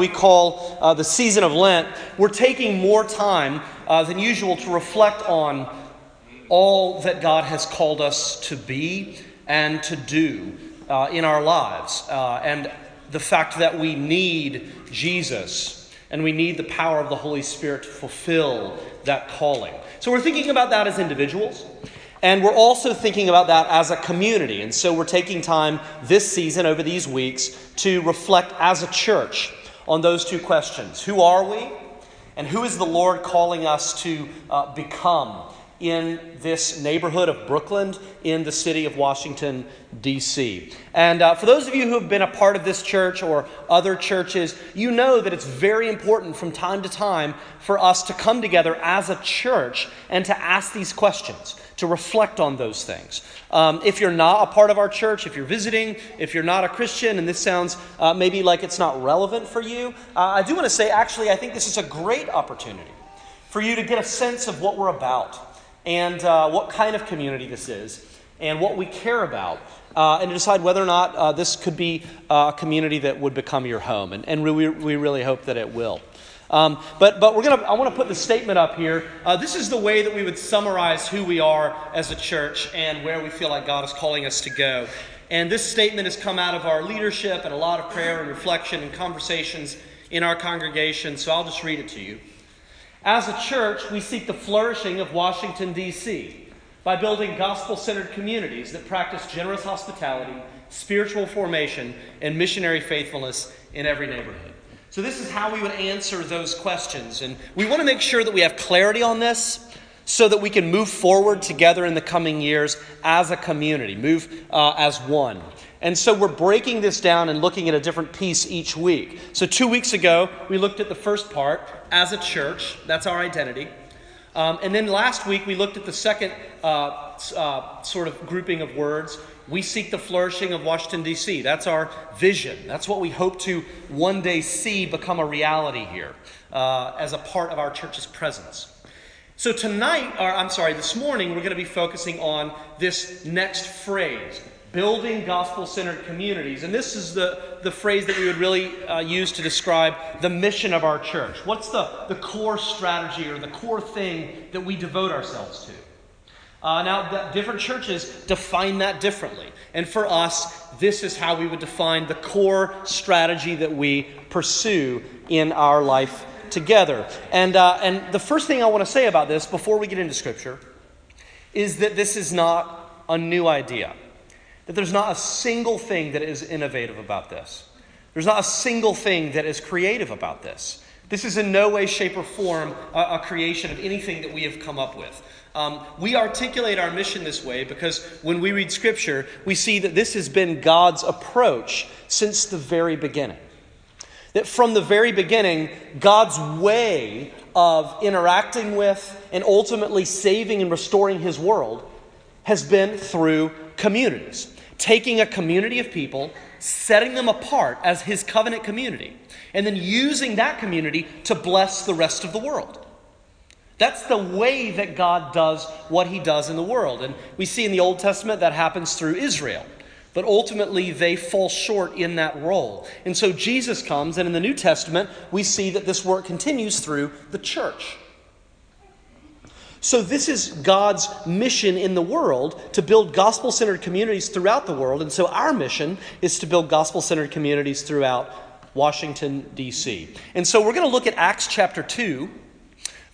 we call uh, the season of Lent, we're taking more time uh, than usual to reflect on all that God has called us to be and to do uh, in our lives, uh, and the fact that we need Jesus and we need the power of the Holy Spirit to fulfill that calling. So we're thinking about that as individuals. And we're also thinking about that as a community. And so we're taking time this season, over these weeks, to reflect as a church on those two questions Who are we? And who is the Lord calling us to uh, become in this neighborhood of Brookland, in the city of Washington, D.C. And uh, for those of you who have been a part of this church or other churches, you know that it's very important from time to time for us to come together as a church and to ask these questions to reflect on those things. Um, if you're not a part of our church, if you're visiting, if you're not a Christian, and this sounds uh, maybe like it's not relevant for you, uh, I do want to say actually, I think this is a great opportunity for you to get a sense of what we're about and uh, what kind of community this is and what we care about. Uh, and to decide whether or not uh, this could be uh, a community that would become your home. And, and we, we really hope that it will. Um, but but we're gonna, I want to put the statement up here. Uh, this is the way that we would summarize who we are as a church and where we feel like God is calling us to go. And this statement has come out of our leadership and a lot of prayer and reflection and conversations in our congregation. So I'll just read it to you. As a church, we seek the flourishing of Washington, D.C. by building gospel centered communities that practice generous hospitality, spiritual formation, and missionary faithfulness in every neighborhood. So, this is how we would answer those questions. And we want to make sure that we have clarity on this so that we can move forward together in the coming years as a community, move uh, as one. And so we're breaking this down and looking at a different piece each week. So, two weeks ago, we looked at the first part as a church, that's our identity. Um, and then last week, we looked at the second uh, uh, sort of grouping of words, we seek the flourishing of Washington, D.C. That's our vision. That's what we hope to one day see become a reality here uh, as a part of our church's presence. So, tonight, or I'm sorry, this morning, we're going to be focusing on this next phrase building gospel centered communities. And this is the, the phrase that we would really uh, use to describe the mission of our church. What's the, the core strategy or the core thing that we devote ourselves to? Uh, now, different churches define that differently. And for us, this is how we would define the core strategy that we pursue in our life together. And, uh, and the first thing I want to say about this before we get into Scripture is that this is not a new idea. That there's not a single thing that is innovative about this. There's not a single thing that is creative about this. This is in no way, shape, or form a, a creation of anything that we have come up with. Um, we articulate our mission this way because when we read Scripture, we see that this has been God's approach since the very beginning. That from the very beginning, God's way of interacting with and ultimately saving and restoring His world has been through communities. Taking a community of people, setting them apart as His covenant community, and then using that community to bless the rest of the world. That's the way that God does what he does in the world. And we see in the Old Testament that happens through Israel. But ultimately, they fall short in that role. And so Jesus comes, and in the New Testament, we see that this work continues through the church. So, this is God's mission in the world to build gospel centered communities throughout the world. And so, our mission is to build gospel centered communities throughout Washington, D.C. And so, we're going to look at Acts chapter 2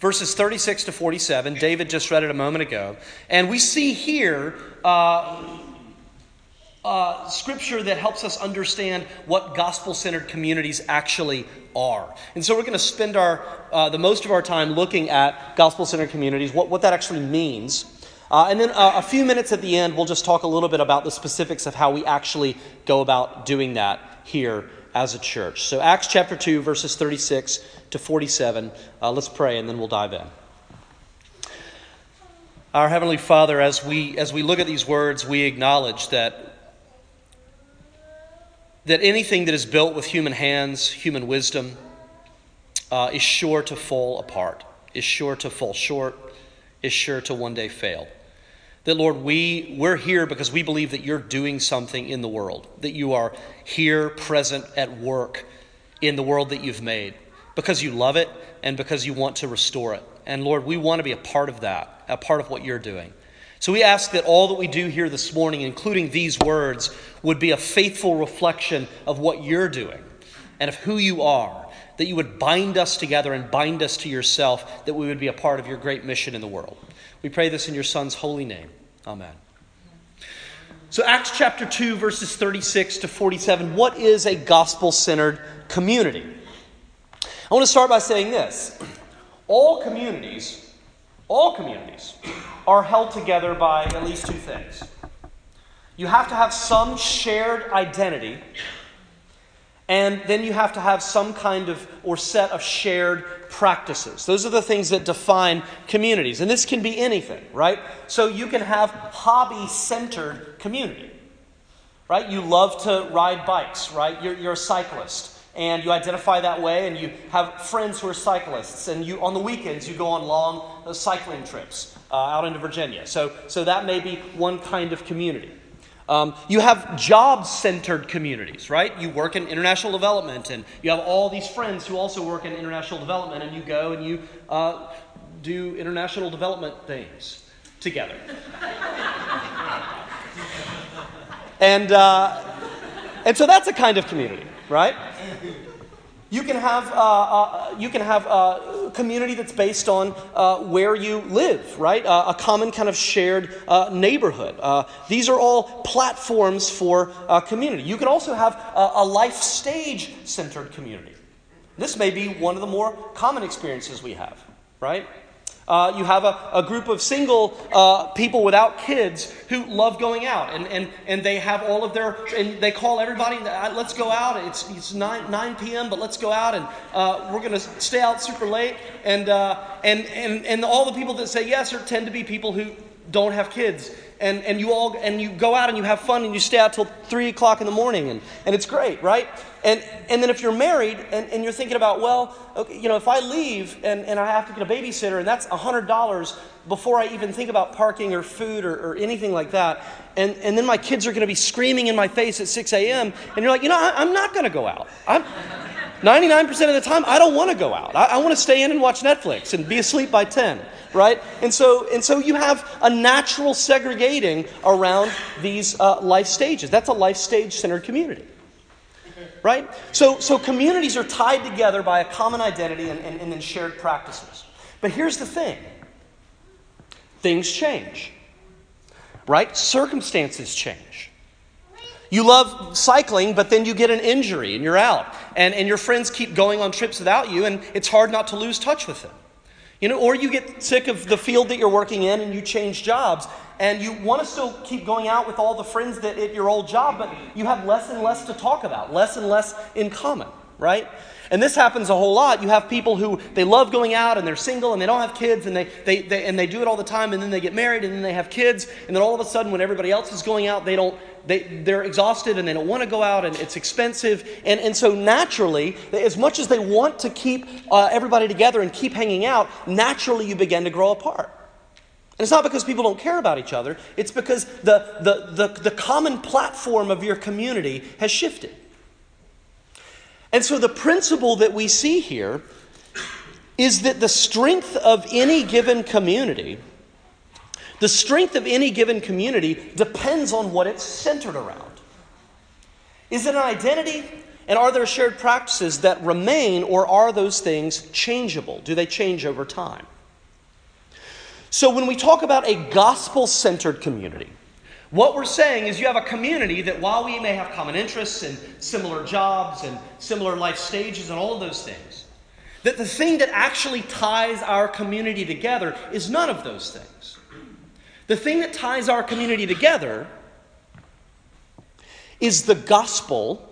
verses 36 to 47. David just read it a moment ago. And we see here uh, uh, scripture that helps us understand what gospel centered communities actually are. And so we're going to spend our, uh, the most of our time looking at gospel centered communities, what, what that actually means. Uh, and then uh, a few minutes at the end, we'll just talk a little bit about the specifics of how we actually go about doing that here as a church. So, Acts chapter 2, verses 36 to 47. Uh, let's pray and then we'll dive in. Our Heavenly Father, as we, as we look at these words, we acknowledge that, that anything that is built with human hands, human wisdom, uh, is sure to fall apart, is sure to fall short, is sure to one day fail. That, Lord, we, we're here because we believe that you're doing something in the world, that you are here, present, at work in the world that you've made because you love it and because you want to restore it. And Lord, we want to be a part of that, a part of what you're doing. So we ask that all that we do here this morning, including these words, would be a faithful reflection of what you're doing and of who you are, that you would bind us together and bind us to yourself, that we would be a part of your great mission in the world. We pray this in your Son's holy name. Amen. So, Acts chapter 2, verses 36 to 47. What is a gospel centered community? I want to start by saying this all communities, all communities, are held together by at least two things. You have to have some shared identity and then you have to have some kind of or set of shared practices. Those are the things that define communities. And this can be anything, right? So you can have hobby centered community, right? You love to ride bikes, right? You're, you're a cyclist and you identify that way and you have friends who are cyclists and you on the weekends you go on long uh, cycling trips uh, out into virginia so, so that may be one kind of community um, you have job centered communities, right? You work in international development, and you have all these friends who also work in international development, and you go and you uh, do international development things together. and, uh, and so that's a kind of community, right? You can have, uh, uh, you can have a community that's based on uh, where you live, right? Uh, a common kind of shared uh, neighborhood. Uh, these are all platforms for community. You can also have a, a life stage centered community. This may be one of the more common experiences we have, right? Uh, you have a, a, group of single uh, people without kids who love going out, and, and, and they have all of their, and they call everybody, uh, let's go out. It's, it's 9, 9 p.m., but let's go out, and uh, we're going to stay out super late. And, uh, and, and, and all the people that say yes are, tend to be people who don't have kids. And, and you all and you go out and you have fun and you stay out till three o'clock in the morning and, and it's great, right? And, and then if you're married and, and you're thinking about, well, okay, you know, if I leave and, and I have to get a babysitter and that's $100 before I even think about parking or food or, or anything like that, and, and then my kids are going to be screaming in my face at 6 a.m., and you're like, you know, I, I'm not going to go out. I'm, 99% of the time, I don't want to go out. I, I want to stay in and watch Netflix and be asleep by 10, right? And so, and so you have a natural segregating around these uh, life stages. That's a life stage centered community, right? So, so communities are tied together by a common identity and, and, and then shared practices. But here's the thing things change, right? Circumstances change. You love cycling, but then you get an injury and you're out. And, and your friends keep going on trips without you, and it's hard not to lose touch with them. You know, or you get sick of the field that you're working in and you change jobs, and you want to still keep going out with all the friends that at your old job, but you have less and less to talk about, less and less in common, right? And this happens a whole lot. You have people who they love going out and they're single and they don't have kids and they, they, they, and they do it all the time and then they get married and then they have kids and then all of a sudden when everybody else is going out they don't they, they're exhausted and they don't want to go out and it's expensive. And, and so naturally as much as they want to keep uh, everybody together and keep hanging out naturally you begin to grow apart. And it's not because people don't care about each other. It's because the, the, the, the common platform of your community has shifted. And so the principle that we see here is that the strength of any given community, the strength of any given community depends on what it's centered around. Is it an identity? And are there shared practices that remain, or are those things changeable? Do they change over time? So, when we talk about a gospel centered community, what we're saying is you have a community that while we may have common interests and similar jobs and similar life stages and all of those things, that the thing that actually ties our community together is none of those things. The thing that ties our community together is the gospel,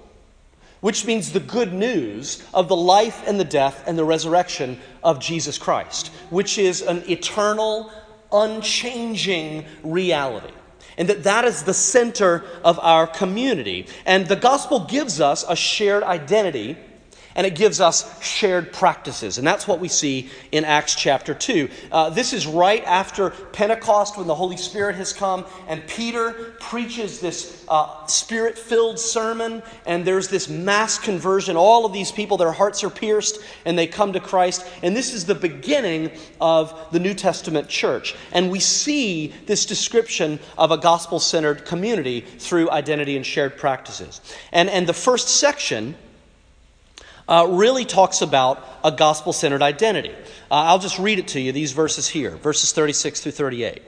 which means the good news of the life and the death and the resurrection of Jesus Christ, which is an eternal, unchanging reality and that that is the center of our community. And the gospel gives us a shared identity and it gives us shared practices. And that's what we see in Acts chapter 2. Uh, this is right after Pentecost when the Holy Spirit has come, and Peter preaches this uh, spirit filled sermon, and there's this mass conversion. All of these people, their hearts are pierced, and they come to Christ. And this is the beginning of the New Testament church. And we see this description of a gospel centered community through identity and shared practices. And, and the first section uh, really talks about a gospel centered identity. Uh, I'll just read it to you, these verses here, verses 36 through 38.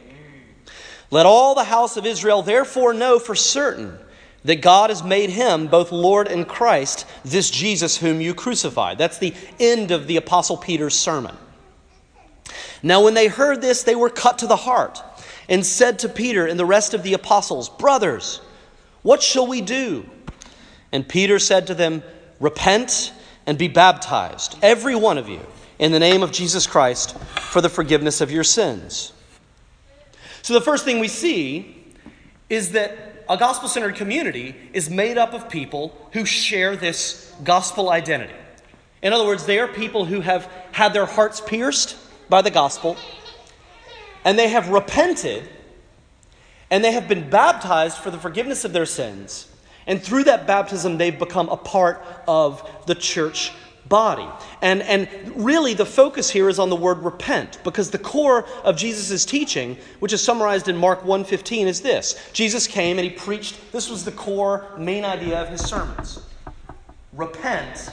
Let all the house of Israel therefore know for certain that God has made him both Lord and Christ, this Jesus whom you crucified. That's the end of the Apostle Peter's sermon. Now, when they heard this, they were cut to the heart and said to Peter and the rest of the apostles, Brothers, what shall we do? And Peter said to them, Repent and be baptized, every one of you, in the name of Jesus Christ for the forgiveness of your sins. So, the first thing we see is that a gospel centered community is made up of people who share this gospel identity. In other words, they are people who have had their hearts pierced by the gospel, and they have repented, and they have been baptized for the forgiveness of their sins and through that baptism, they've become a part of the church body. And, and really, the focus here is on the word repent, because the core of Jesus' teaching, which is summarized in Mark 1.15, is this. Jesus came and he preached, this was the core main idea of his sermons. Repent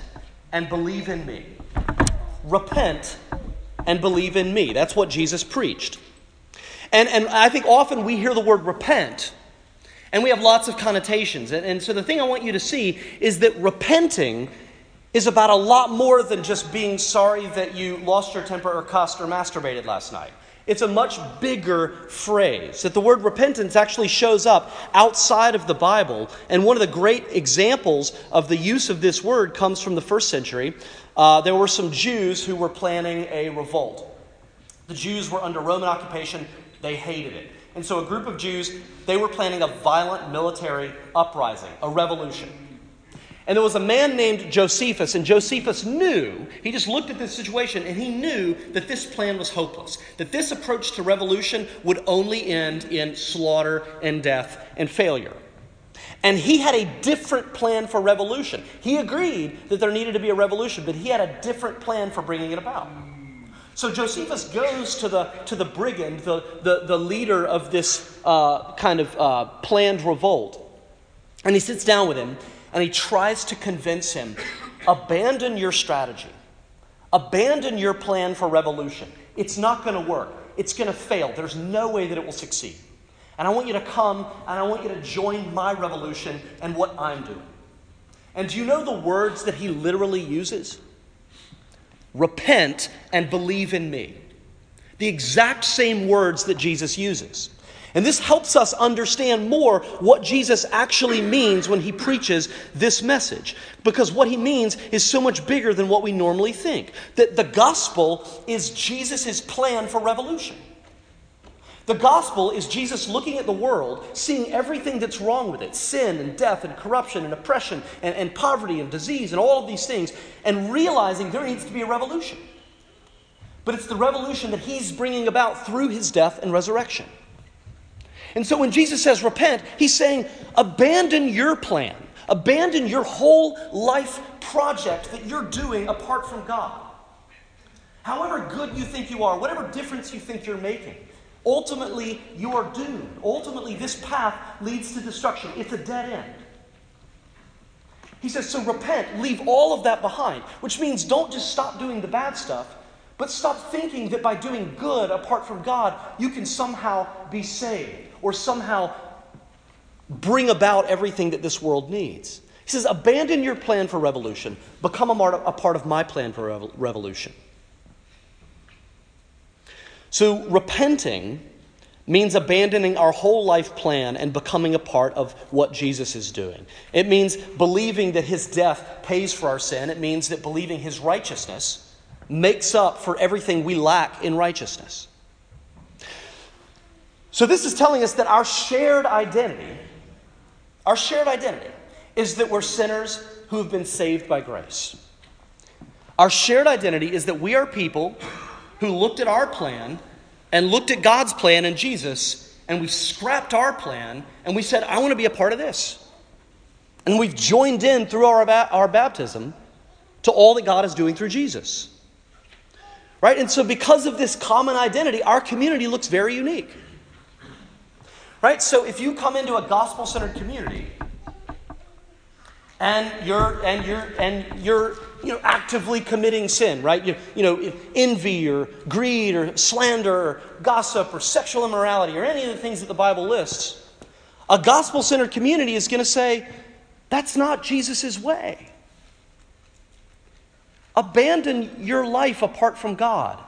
and believe in me. Repent and believe in me. That's what Jesus preached. And, and I think often we hear the word repent and we have lots of connotations. And, and so the thing I want you to see is that repenting is about a lot more than just being sorry that you lost your temper or cussed or masturbated last night. It's a much bigger phrase. That the word repentance actually shows up outside of the Bible. And one of the great examples of the use of this word comes from the first century. Uh, there were some Jews who were planning a revolt. The Jews were under Roman occupation, they hated it. And so a group of Jews, they were planning a violent military uprising, a revolution. And there was a man named Josephus, and Josephus knew, he just looked at this situation and he knew that this plan was hopeless, that this approach to revolution would only end in slaughter and death and failure. And he had a different plan for revolution. He agreed that there needed to be a revolution, but he had a different plan for bringing it about. So Josephus goes to the, to the brigand, the, the, the leader of this uh, kind of uh, planned revolt, and he sits down with him and he tries to convince him abandon your strategy, abandon your plan for revolution. It's not going to work, it's going to fail. There's no way that it will succeed. And I want you to come and I want you to join my revolution and what I'm doing. And do you know the words that he literally uses? Repent and believe in me. The exact same words that Jesus uses. And this helps us understand more what Jesus actually means when he preaches this message. Because what he means is so much bigger than what we normally think. That the gospel is Jesus' plan for revolution. The gospel is Jesus looking at the world, seeing everything that's wrong with it sin and death and corruption and oppression and, and poverty and disease and all of these things, and realizing there needs to be a revolution. But it's the revolution that he's bringing about through his death and resurrection. And so when Jesus says repent, he's saying abandon your plan, abandon your whole life project that you're doing apart from God. However good you think you are, whatever difference you think you're making, Ultimately, you are doomed. Ultimately, this path leads to destruction. It's a dead end. He says, so repent, leave all of that behind, which means don't just stop doing the bad stuff, but stop thinking that by doing good apart from God, you can somehow be saved or somehow bring about everything that this world needs. He says, abandon your plan for revolution, become a part of my plan for revolution. So, repenting means abandoning our whole life plan and becoming a part of what Jesus is doing. It means believing that his death pays for our sin. It means that believing his righteousness makes up for everything we lack in righteousness. So, this is telling us that our shared identity, our shared identity, is that we're sinners who have been saved by grace. Our shared identity is that we are people who looked at our plan and looked at God's plan and Jesus, and we scrapped our plan and we said, I want to be a part of this. And we've joined in through our, our baptism to all that God is doing through Jesus. Right? And so, because of this common identity, our community looks very unique. Right? So, if you come into a gospel centered community and you're, and you're, and you're you know, actively committing sin, right? You, you know, envy or greed or slander or gossip or sexual immorality or any of the things that the Bible lists, a gospel centered community is going to say, that's not Jesus' way. Abandon your life apart from God.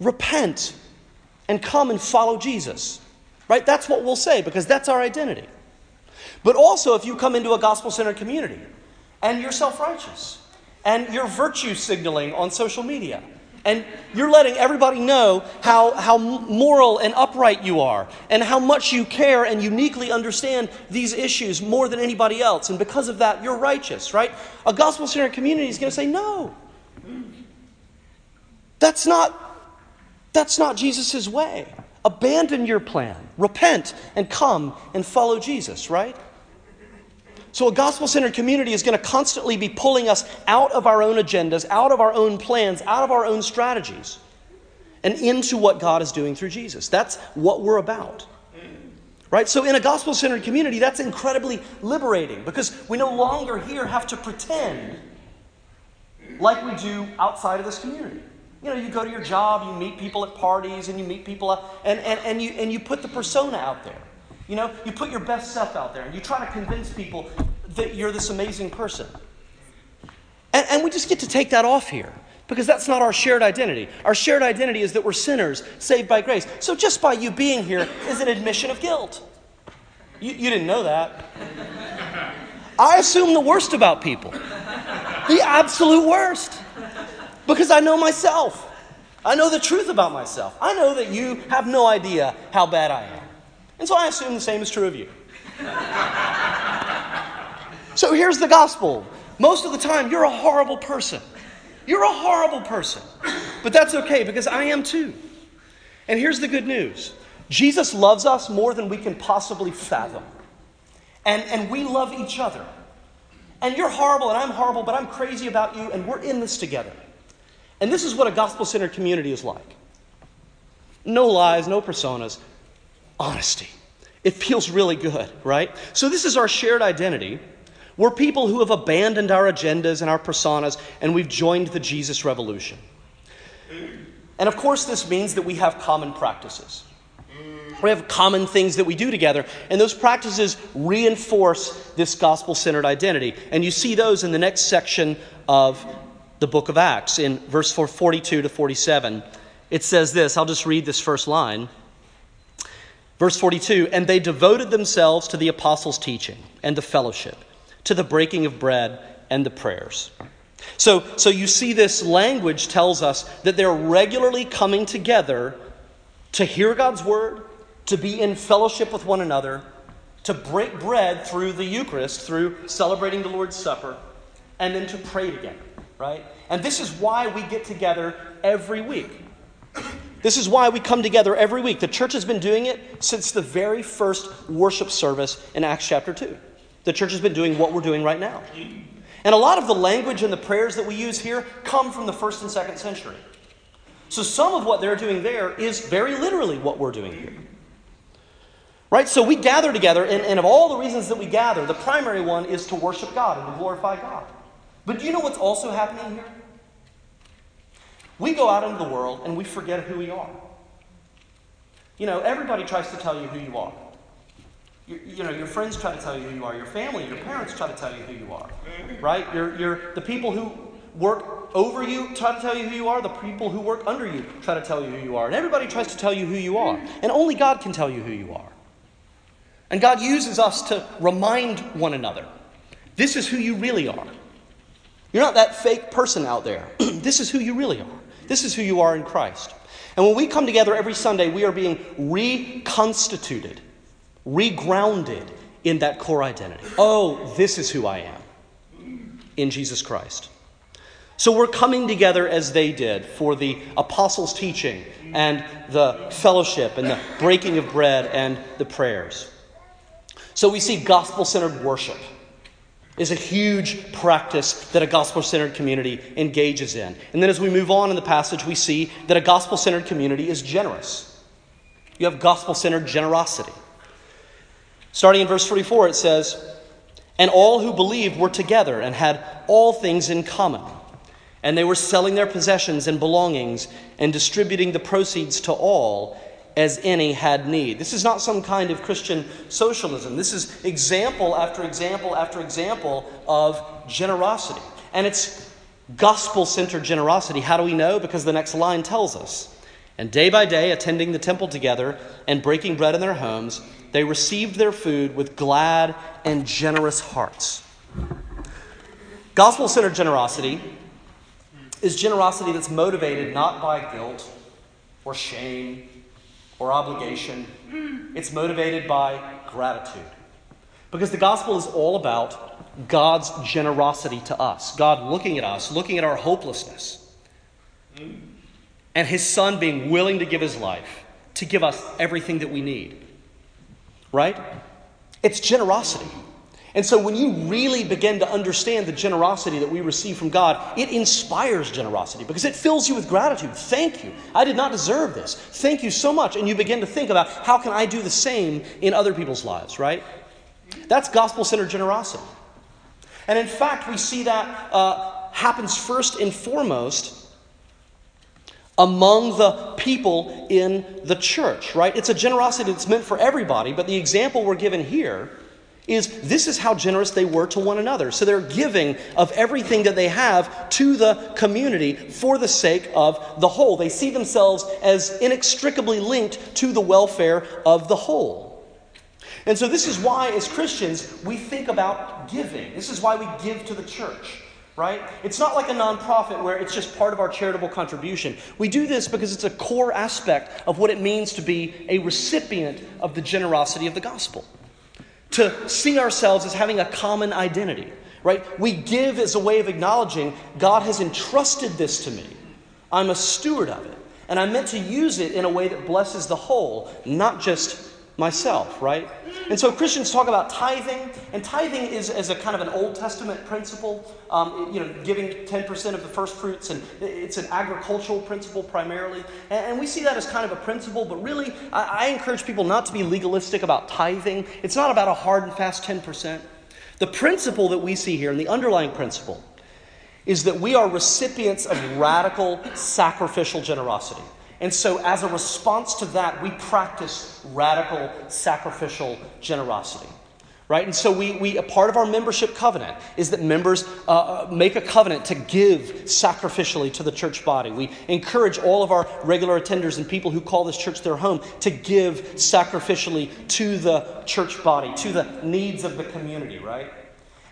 Repent and come and follow Jesus. Right? That's what we'll say because that's our identity. But also, if you come into a gospel centered community and you're self righteous and you're virtue signaling on social media and you're letting everybody know how, how moral and upright you are and how much you care and uniquely understand these issues more than anybody else. And because of that, you're righteous, right? A gospel centered community is going to say, no. That's not, that's not Jesus' way. Abandon your plan, repent, and come and follow Jesus, right? So, a gospel centered community is going to constantly be pulling us out of our own agendas, out of our own plans, out of our own strategies, and into what God is doing through Jesus. That's what we're about. Right? So, in a gospel centered community, that's incredibly liberating because we no longer here have to pretend like we do outside of this community. You know, you go to your job, you meet people at parties, and you meet people, and, and, and, you, and you put the persona out there. You know, you put your best self out there and you try to convince people that you're this amazing person. And, and we just get to take that off here because that's not our shared identity. Our shared identity is that we're sinners saved by grace. So just by you being here is an admission of guilt. You, you didn't know that. I assume the worst about people, the absolute worst, because I know myself. I know the truth about myself. I know that you have no idea how bad I am. And so I assume the same is true of you. so here's the gospel. Most of the time, you're a horrible person. You're a horrible person. But that's okay because I am too. And here's the good news Jesus loves us more than we can possibly fathom. And, and we love each other. And you're horrible and I'm horrible, but I'm crazy about you, and we're in this together. And this is what a gospel centered community is like no lies, no personas, honesty. It feels really good, right? So, this is our shared identity. We're people who have abandoned our agendas and our personas, and we've joined the Jesus revolution. And of course, this means that we have common practices. We have common things that we do together, and those practices reinforce this gospel centered identity. And you see those in the next section of the book of Acts, in verse 42 to 47. It says this I'll just read this first line. Verse 42 And they devoted themselves to the apostles' teaching and the fellowship, to the breaking of bread and the prayers. So, so you see, this language tells us that they're regularly coming together to hear God's word, to be in fellowship with one another, to break bread through the Eucharist, through celebrating the Lord's Supper, and then to pray together, right? And this is why we get together every week. This is why we come together every week. The church has been doing it since the very first worship service in Acts chapter 2. The church has been doing what we're doing right now. And a lot of the language and the prayers that we use here come from the first and second century. So some of what they're doing there is very literally what we're doing here. Right? So we gather together, and, and of all the reasons that we gather, the primary one is to worship God and to glorify God. But do you know what's also happening here? We go out into the world and we forget who we are. You know, everybody tries to tell you who you are. You, you, know, your friends try to tell you who you are. Your family, your parents try to tell you who you are. Right? Your, your, the people who work over you try to tell you who you are. The people who work under you try to tell you who you are. And everybody tries to tell you who you are. And only God can tell you who you are. And God uses us to remind one another this is who you really are. You're not that fake person out there. this is who you really are. This is who you are in Christ. And when we come together every Sunday, we are being reconstituted, regrounded in that core identity. Oh, this is who I am in Jesus Christ. So we're coming together as they did for the apostles' teaching and the fellowship and the breaking of bread and the prayers. So we see gospel centered worship is a huge practice that a gospel centered community engages in. And then as we move on in the passage, we see that a gospel centered community is generous. You have gospel centered generosity. Starting in verse 44, it says, And all who believed were together and had all things in common. And they were selling their possessions and belongings and distributing the proceeds to all as any had need. This is not some kind of Christian socialism. This is example after example after example of generosity. And it's gospel centered generosity. How do we know? Because the next line tells us. And day by day, attending the temple together and breaking bread in their homes, they received their food with glad and generous hearts. Gospel centered generosity is generosity that's motivated not by guilt or shame or obligation. It's motivated by gratitude. Because the gospel is all about God's generosity to us, God looking at us, looking at our hopelessness, and His Son being willing to give His life to give us everything that we need. Right? It's generosity. And so when you really begin to understand the generosity that we receive from God, it inspires generosity because it fills you with gratitude. Thank you. I did not deserve this. Thank you so much. And you begin to think about how can I do the same in other people's lives, right? That's gospel centered generosity. And in fact, we see that uh, happens first and foremost among the people in the church, right? It's a generosity that's meant for everybody, but the example we're given here is this is how generous they were to one another. So they're giving of everything that they have to the community for the sake of the whole. They see themselves as inextricably linked to the welfare of the whole. And so this is why, as Christians, we think about giving. This is why we give to the church. Right? It's not like a nonprofit where it's just part of our charitable contribution. We do this because it's a core aspect of what it means to be a recipient of the generosity of the gospel to see ourselves as having a common identity, right? We give as a way of acknowledging God has entrusted this to me. I'm a steward of it. And I'm meant to use it in a way that blesses the whole, not just myself, right? And so Christians talk about tithing, and tithing is as a kind of an Old Testament principle, um, you know, giving 10% of the first fruits, and it's an agricultural principle primarily. And, we see that as kind of a principle, but really, I, I encourage people not to be legalistic about tithing. It's not about a hard and fast 10%. The principle that we see here, and the underlying principle, is that we are recipients of radical sacrificial generosity. And so, as a response to that, we practice radical sacrificial generosity. Right? And so, we, we, a part of our membership covenant is that members uh, uh, make a covenant to give sacrificially to the church body. We encourage all of our regular attenders and people who call this church their home to give sacrificially to the church body, to the needs of the community, right?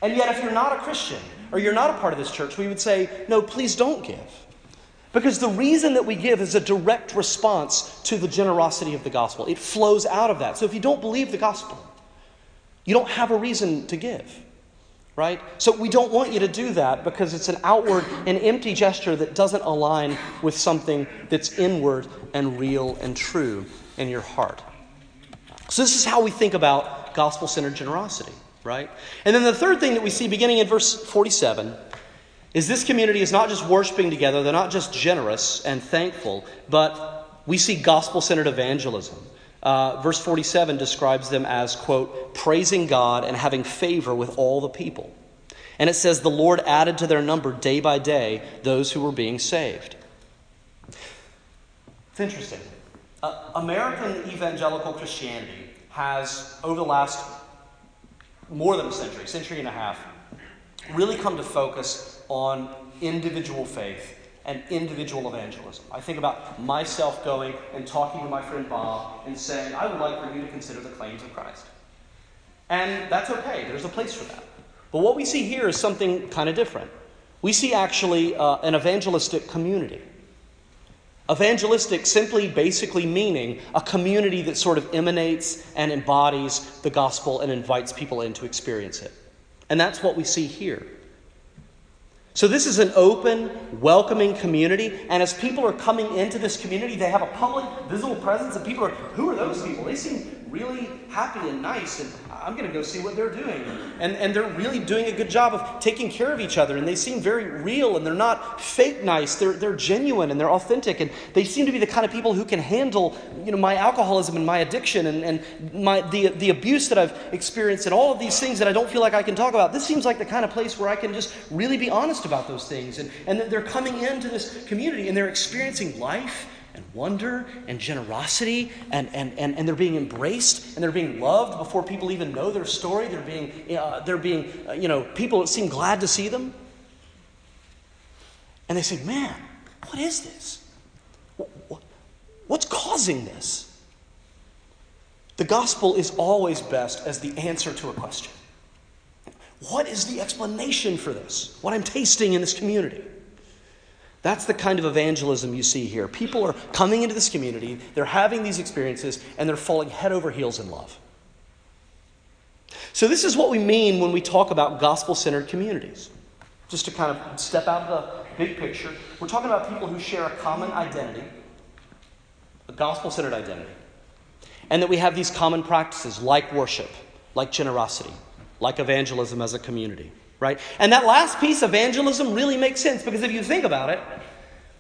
And yet, if you're not a Christian or you're not a part of this church, we would say, no, please don't give. Because the reason that we give is a direct response to the generosity of the gospel. It flows out of that. So if you don't believe the gospel, you don't have a reason to give, right? So we don't want you to do that because it's an outward and empty gesture that doesn't align with something that's inward and real and true in your heart. So this is how we think about gospel centered generosity, right? And then the third thing that we see beginning in verse 47 is this community is not just worshiping together, they're not just generous and thankful, but we see gospel centered evangelism. Uh, verse 47 describes them as, quote, praising God and having favor with all the people. And it says, the Lord added to their number day by day those who were being saved. It's interesting. Uh, American evangelical Christianity has, over the last more than a century, century and a half, really come to focus on individual faith and individual evangelism. I think about myself going and talking to my friend Bob and saying, I would like for you to consider the claims of Christ. And that's okay, there's a place for that. But what we see here is something kind of different. We see actually uh, an evangelistic community. Evangelistic simply basically meaning a community that sort of emanates and embodies the gospel and invites people in to experience it. And that's what we see here. So, this is an open, welcoming community. And as people are coming into this community, they have a public, visible presence. And people are, who are those people? They seem really happy and nice. And I'm going to go see what they're doing. And, and they're really doing a good job of taking care of each other. And they seem very real and they're not fake nice. They're, they're genuine and they're authentic. And they seem to be the kind of people who can handle you know, my alcoholism and my addiction and, and my, the, the abuse that I've experienced and all of these things that I don't feel like I can talk about. This seems like the kind of place where I can just really be honest about those things. And, and they're coming into this community and they're experiencing life wonder and generosity, and, and, and, and they're being embraced and they're being loved before people even know their story. They're being, uh, they're being uh, you know, people seem glad to see them. And they say, man, what is this? What's causing this? The gospel is always best as the answer to a question. What is the explanation for this? What I'm tasting in this community? That's the kind of evangelism you see here. People are coming into this community, they're having these experiences, and they're falling head over heels in love. So, this is what we mean when we talk about gospel centered communities. Just to kind of step out of the big picture, we're talking about people who share a common identity, a gospel centered identity, and that we have these common practices like worship, like generosity, like evangelism as a community right? And that last piece, evangelism, really makes sense because if you think about it,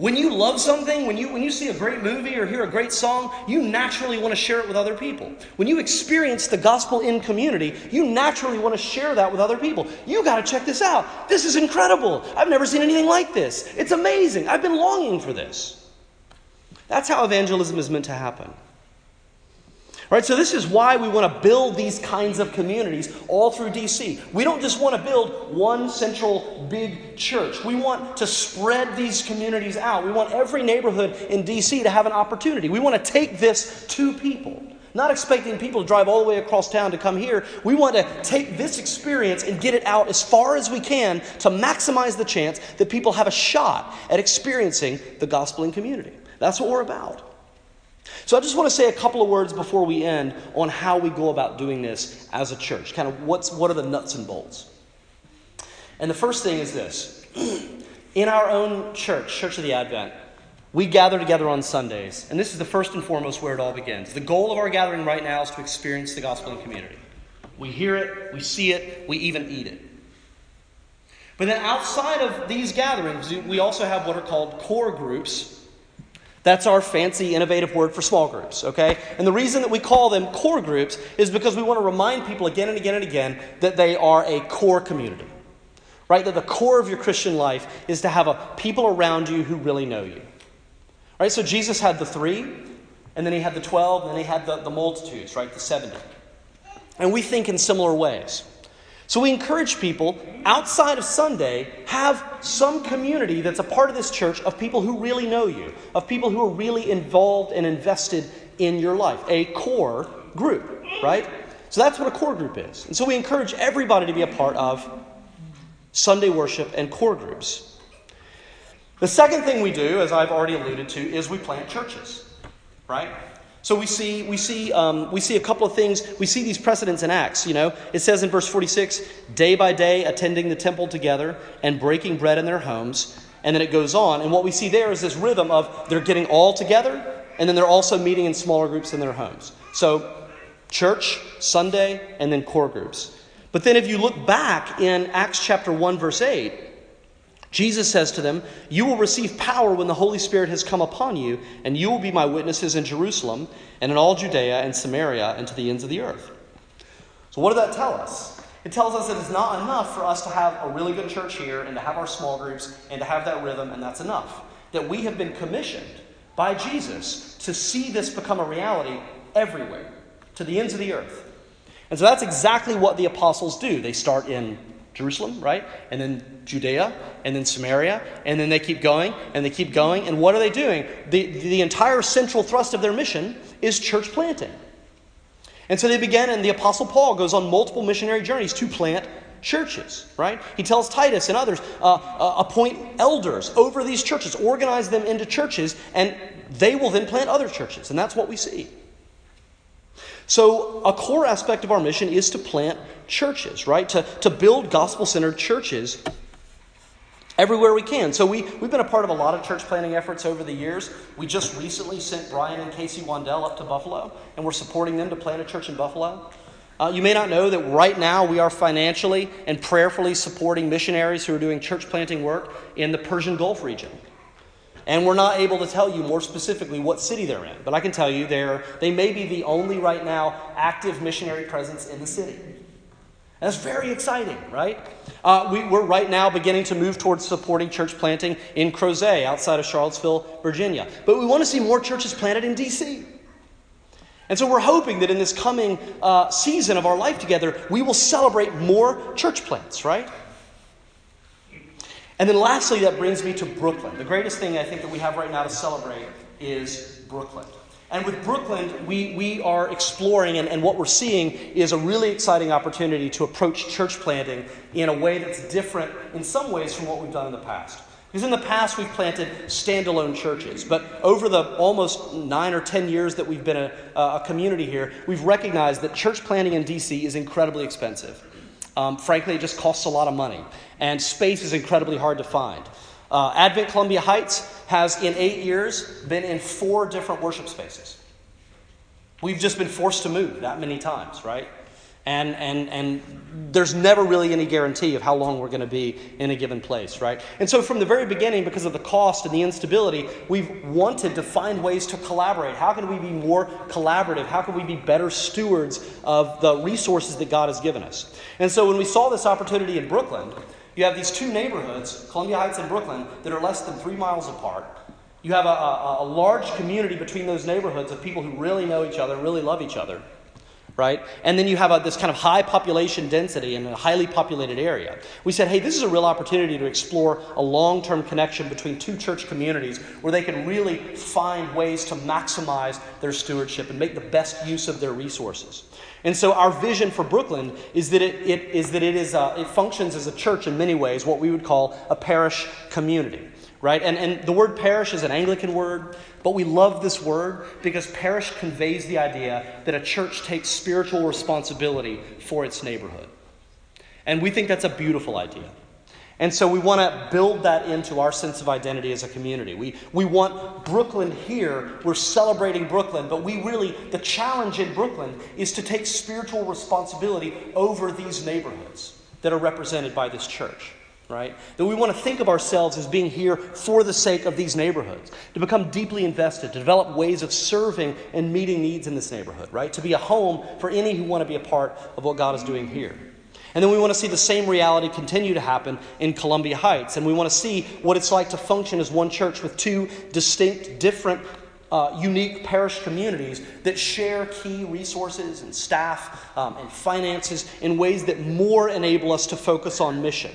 when you love something, when you, when you see a great movie or hear a great song, you naturally want to share it with other people. When you experience the gospel in community, you naturally want to share that with other people. You got to check this out. This is incredible. I've never seen anything like this. It's amazing. I've been longing for this. That's how evangelism is meant to happen. Right, so this is why we want to build these kinds of communities all through DC. We don't just want to build one central big church. We want to spread these communities out. We want every neighborhood in DC to have an opportunity. We want to take this to people. Not expecting people to drive all the way across town to come here. We want to take this experience and get it out as far as we can to maximize the chance that people have a shot at experiencing the gospel in community. That's what we're about. So I just want to say a couple of words before we end on how we go about doing this as a church. Kind of what's what are the nuts and bolts. And the first thing is this. In our own church, Church of the Advent, we gather together on Sundays, and this is the first and foremost where it all begins. The goal of our gathering right now is to experience the gospel in community. We hear it, we see it, we even eat it. But then outside of these gatherings, we also have what are called core groups that's our fancy, innovative word for small groups, okay? And the reason that we call them core groups is because we want to remind people again and again and again that they are a core community, right? That the core of your Christian life is to have a people around you who really know you, right? So Jesus had the three, and then he had the 12, and then he had the, the multitudes, right? The 70. And we think in similar ways. So we encourage people outside of Sunday, have some community that's a part of this church of people who really know you, of people who are really involved and invested in your life, a core group, right? So that's what a core group is. And so we encourage everybody to be a part of Sunday worship and core groups. The second thing we do, as I've already alluded to, is we plant churches, right? So we see, we, see, um, we see a couple of things. We see these precedents in Acts. You know, it says in verse 46, day by day attending the temple together and breaking bread in their homes. And then it goes on. And what we see there is this rhythm of they're getting all together, and then they're also meeting in smaller groups in their homes. So church, Sunday, and then core groups. But then if you look back in Acts chapter 1, verse 8, Jesus says to them, You will receive power when the Holy Spirit has come upon you, and you will be my witnesses in Jerusalem and in all Judea and Samaria and to the ends of the earth. So, what does that tell us? It tells us that it's not enough for us to have a really good church here and to have our small groups and to have that rhythm, and that's enough. That we have been commissioned by Jesus to see this become a reality everywhere, to the ends of the earth. And so that's exactly what the apostles do. They start in Jerusalem, right? And then Judea, and then Samaria, and then they keep going, and they keep going. And what are they doing? The, the entire central thrust of their mission is church planting. And so they begin, and the Apostle Paul goes on multiple missionary journeys to plant churches, right? He tells Titus and others uh, uh, appoint elders over these churches, organize them into churches, and they will then plant other churches. And that's what we see. So, a core aspect of our mission is to plant churches, right? To, to build gospel centered churches everywhere we can. So we, we've been a part of a lot of church planting efforts over the years. We just recently sent Brian and Casey Wandell up to Buffalo, and we're supporting them to plant a church in Buffalo. Uh, you may not know that right now we are financially and prayerfully supporting missionaries who are doing church planting work in the Persian Gulf region. And we're not able to tell you more specifically what city they're in, but I can tell you they're, they may be the only right now active missionary presence in the city. That's very exciting, right? Uh, we, are right now beginning to move towards supporting church planting in Crozet, outside of Charlottesville, Virginia. But we want to see more churches planted in D.C. And so we're hoping that in this coming uh, season of our life together, we will celebrate more church plants, right? And then lastly, that brings me to Brookland. The greatest thing I think that we have right now to celebrate is Brookland. And with Brookland, we, we are exploring, and, and what we're seeing is a really exciting opportunity to approach church planting in a way that's different in some ways from what we've done in the past. Because in the past, we've planted standalone churches. But over the almost nine or ten years that we've been a, a community here, we've recognized that church planting in DC is incredibly expensive. Um, frankly, it just costs a lot of money, and space is incredibly hard to find. Uh, Advent Columbia Heights has, in eight years, been in four different worship spaces. We've just been forced to move that many times, right? And, and, and there's never really any guarantee of how long we're going to be in a given place, right? And so, from the very beginning, because of the cost and the instability, we've wanted to find ways to collaborate. How can we be more collaborative? How can we be better stewards of the resources that God has given us? And so, when we saw this opportunity in Brookland, you have these two neighborhoods, Columbia Heights and Brookland, that are less than three miles apart. You have a, a, a large community between those neighborhoods of people who really know each other, really love each other right? And then you have a, this kind of high population density in a highly populated area. We said, hey, this is a real opportunity to explore a long term connection between two church communities where they can really find ways to maximize their stewardship and make the best use of their resources. And so our vision for Brookland is that it, it is that it is a, it functions as a church in many ways, what we would call a parish community right? And, and the word parish is an Anglican word, but we love this word because parish conveys the idea that a church takes spiritual responsibility for its neighborhood. And we think that's a beautiful idea. And so we want to build that into our sense of identity as a community. We, we want Brookland here. We're celebrating Brookland, but we really, the challenge in Brookland is to take spiritual responsibility over these neighborhoods that are represented by this church right? That we want to think of ourselves as being here for the sake of these neighborhoods, to become deeply invested, to develop ways of serving and meeting needs in this neighborhood, right? To be a home for any who want to be a part of what God is doing here. And then we want to see the same reality continue to happen in Columbia Heights. And we want to see what it's like to function as one church with two distinct, different, uh, unique parish communities that share key resources and staff um, and finances in ways that more enable us to focus on mission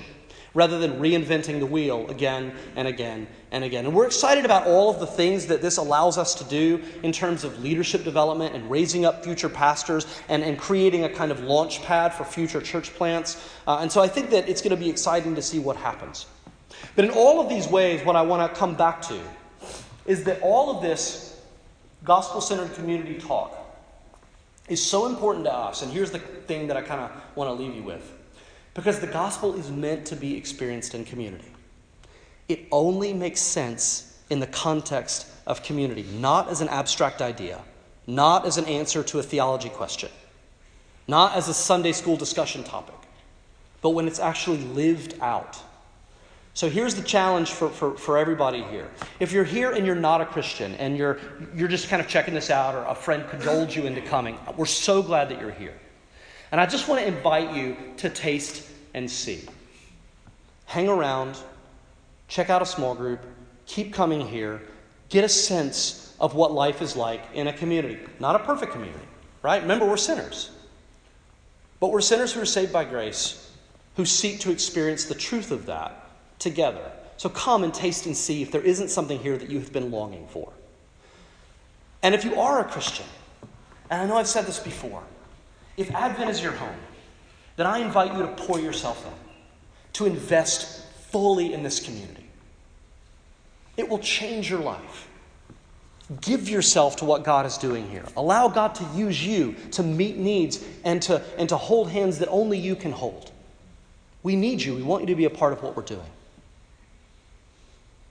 rather than reinventing the wheel again and again and again. And we're excited about all of the things that this allows us to do in terms of leadership development and raising up future pastors and, and creating a kind of launch pad for future church plants. Uh, and so I think that it's going to be exciting to see what happens. But in all of these ways, what I want to come back to is that all of this gospel centered community talk is so important to us. And here's the thing that I kind of want to leave you with because the gospel is meant to be experienced in community. It only makes sense in the context of community, not as an abstract idea, not as an answer to a theology question, not as a Sunday school discussion topic, but when it's actually lived out. So here's the challenge for, for, for everybody here. If you're here and you're not a Christian and you're, you're just kind of checking this out, or a friend cajoled you into coming, we're so glad that you're here. And I just want to invite you to taste and see. Hang around, check out a small group, keep coming here, get a sense of what life is like in a community. Not a perfect community, right? Remember, we're sinners. But we're sinners who are saved by grace, who seek to experience the truth of that together. So come and taste and see if there isn't something here that you have been longing for. And if you are a Christian, and I know I've said this before, if Advent is your home, then I invite you to pour yourself in, to invest fully in this community. It will change your life. Give yourself to what God is doing here. Allow God to use you to meet needs and to, and to hold hands that only you can hold. We need you. We want you to be a part of what we're doing.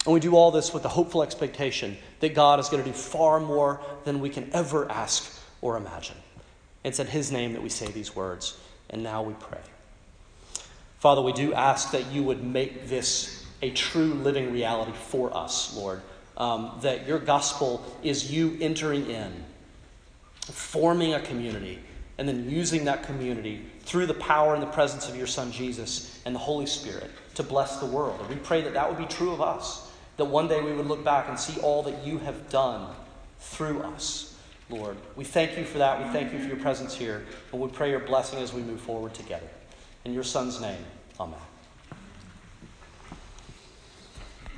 And we do all this with the hopeful expectation that God is going to do far more than we can ever ask or imagine. It's in His name that we say these words, and now we pray. Father, we do ask that you would make this a true living reality for us, Lord. Um, that your gospel is you entering in, forming a community, and then using that community through the power and the presence of your Son Jesus and the Holy Spirit to bless the world. And we pray that that would be true of us, that one day we would look back and see all that you have done through us, Lord. We thank you for that. We thank you for your presence here. And we pray your blessing as we move forward together. In your Son's name, amen.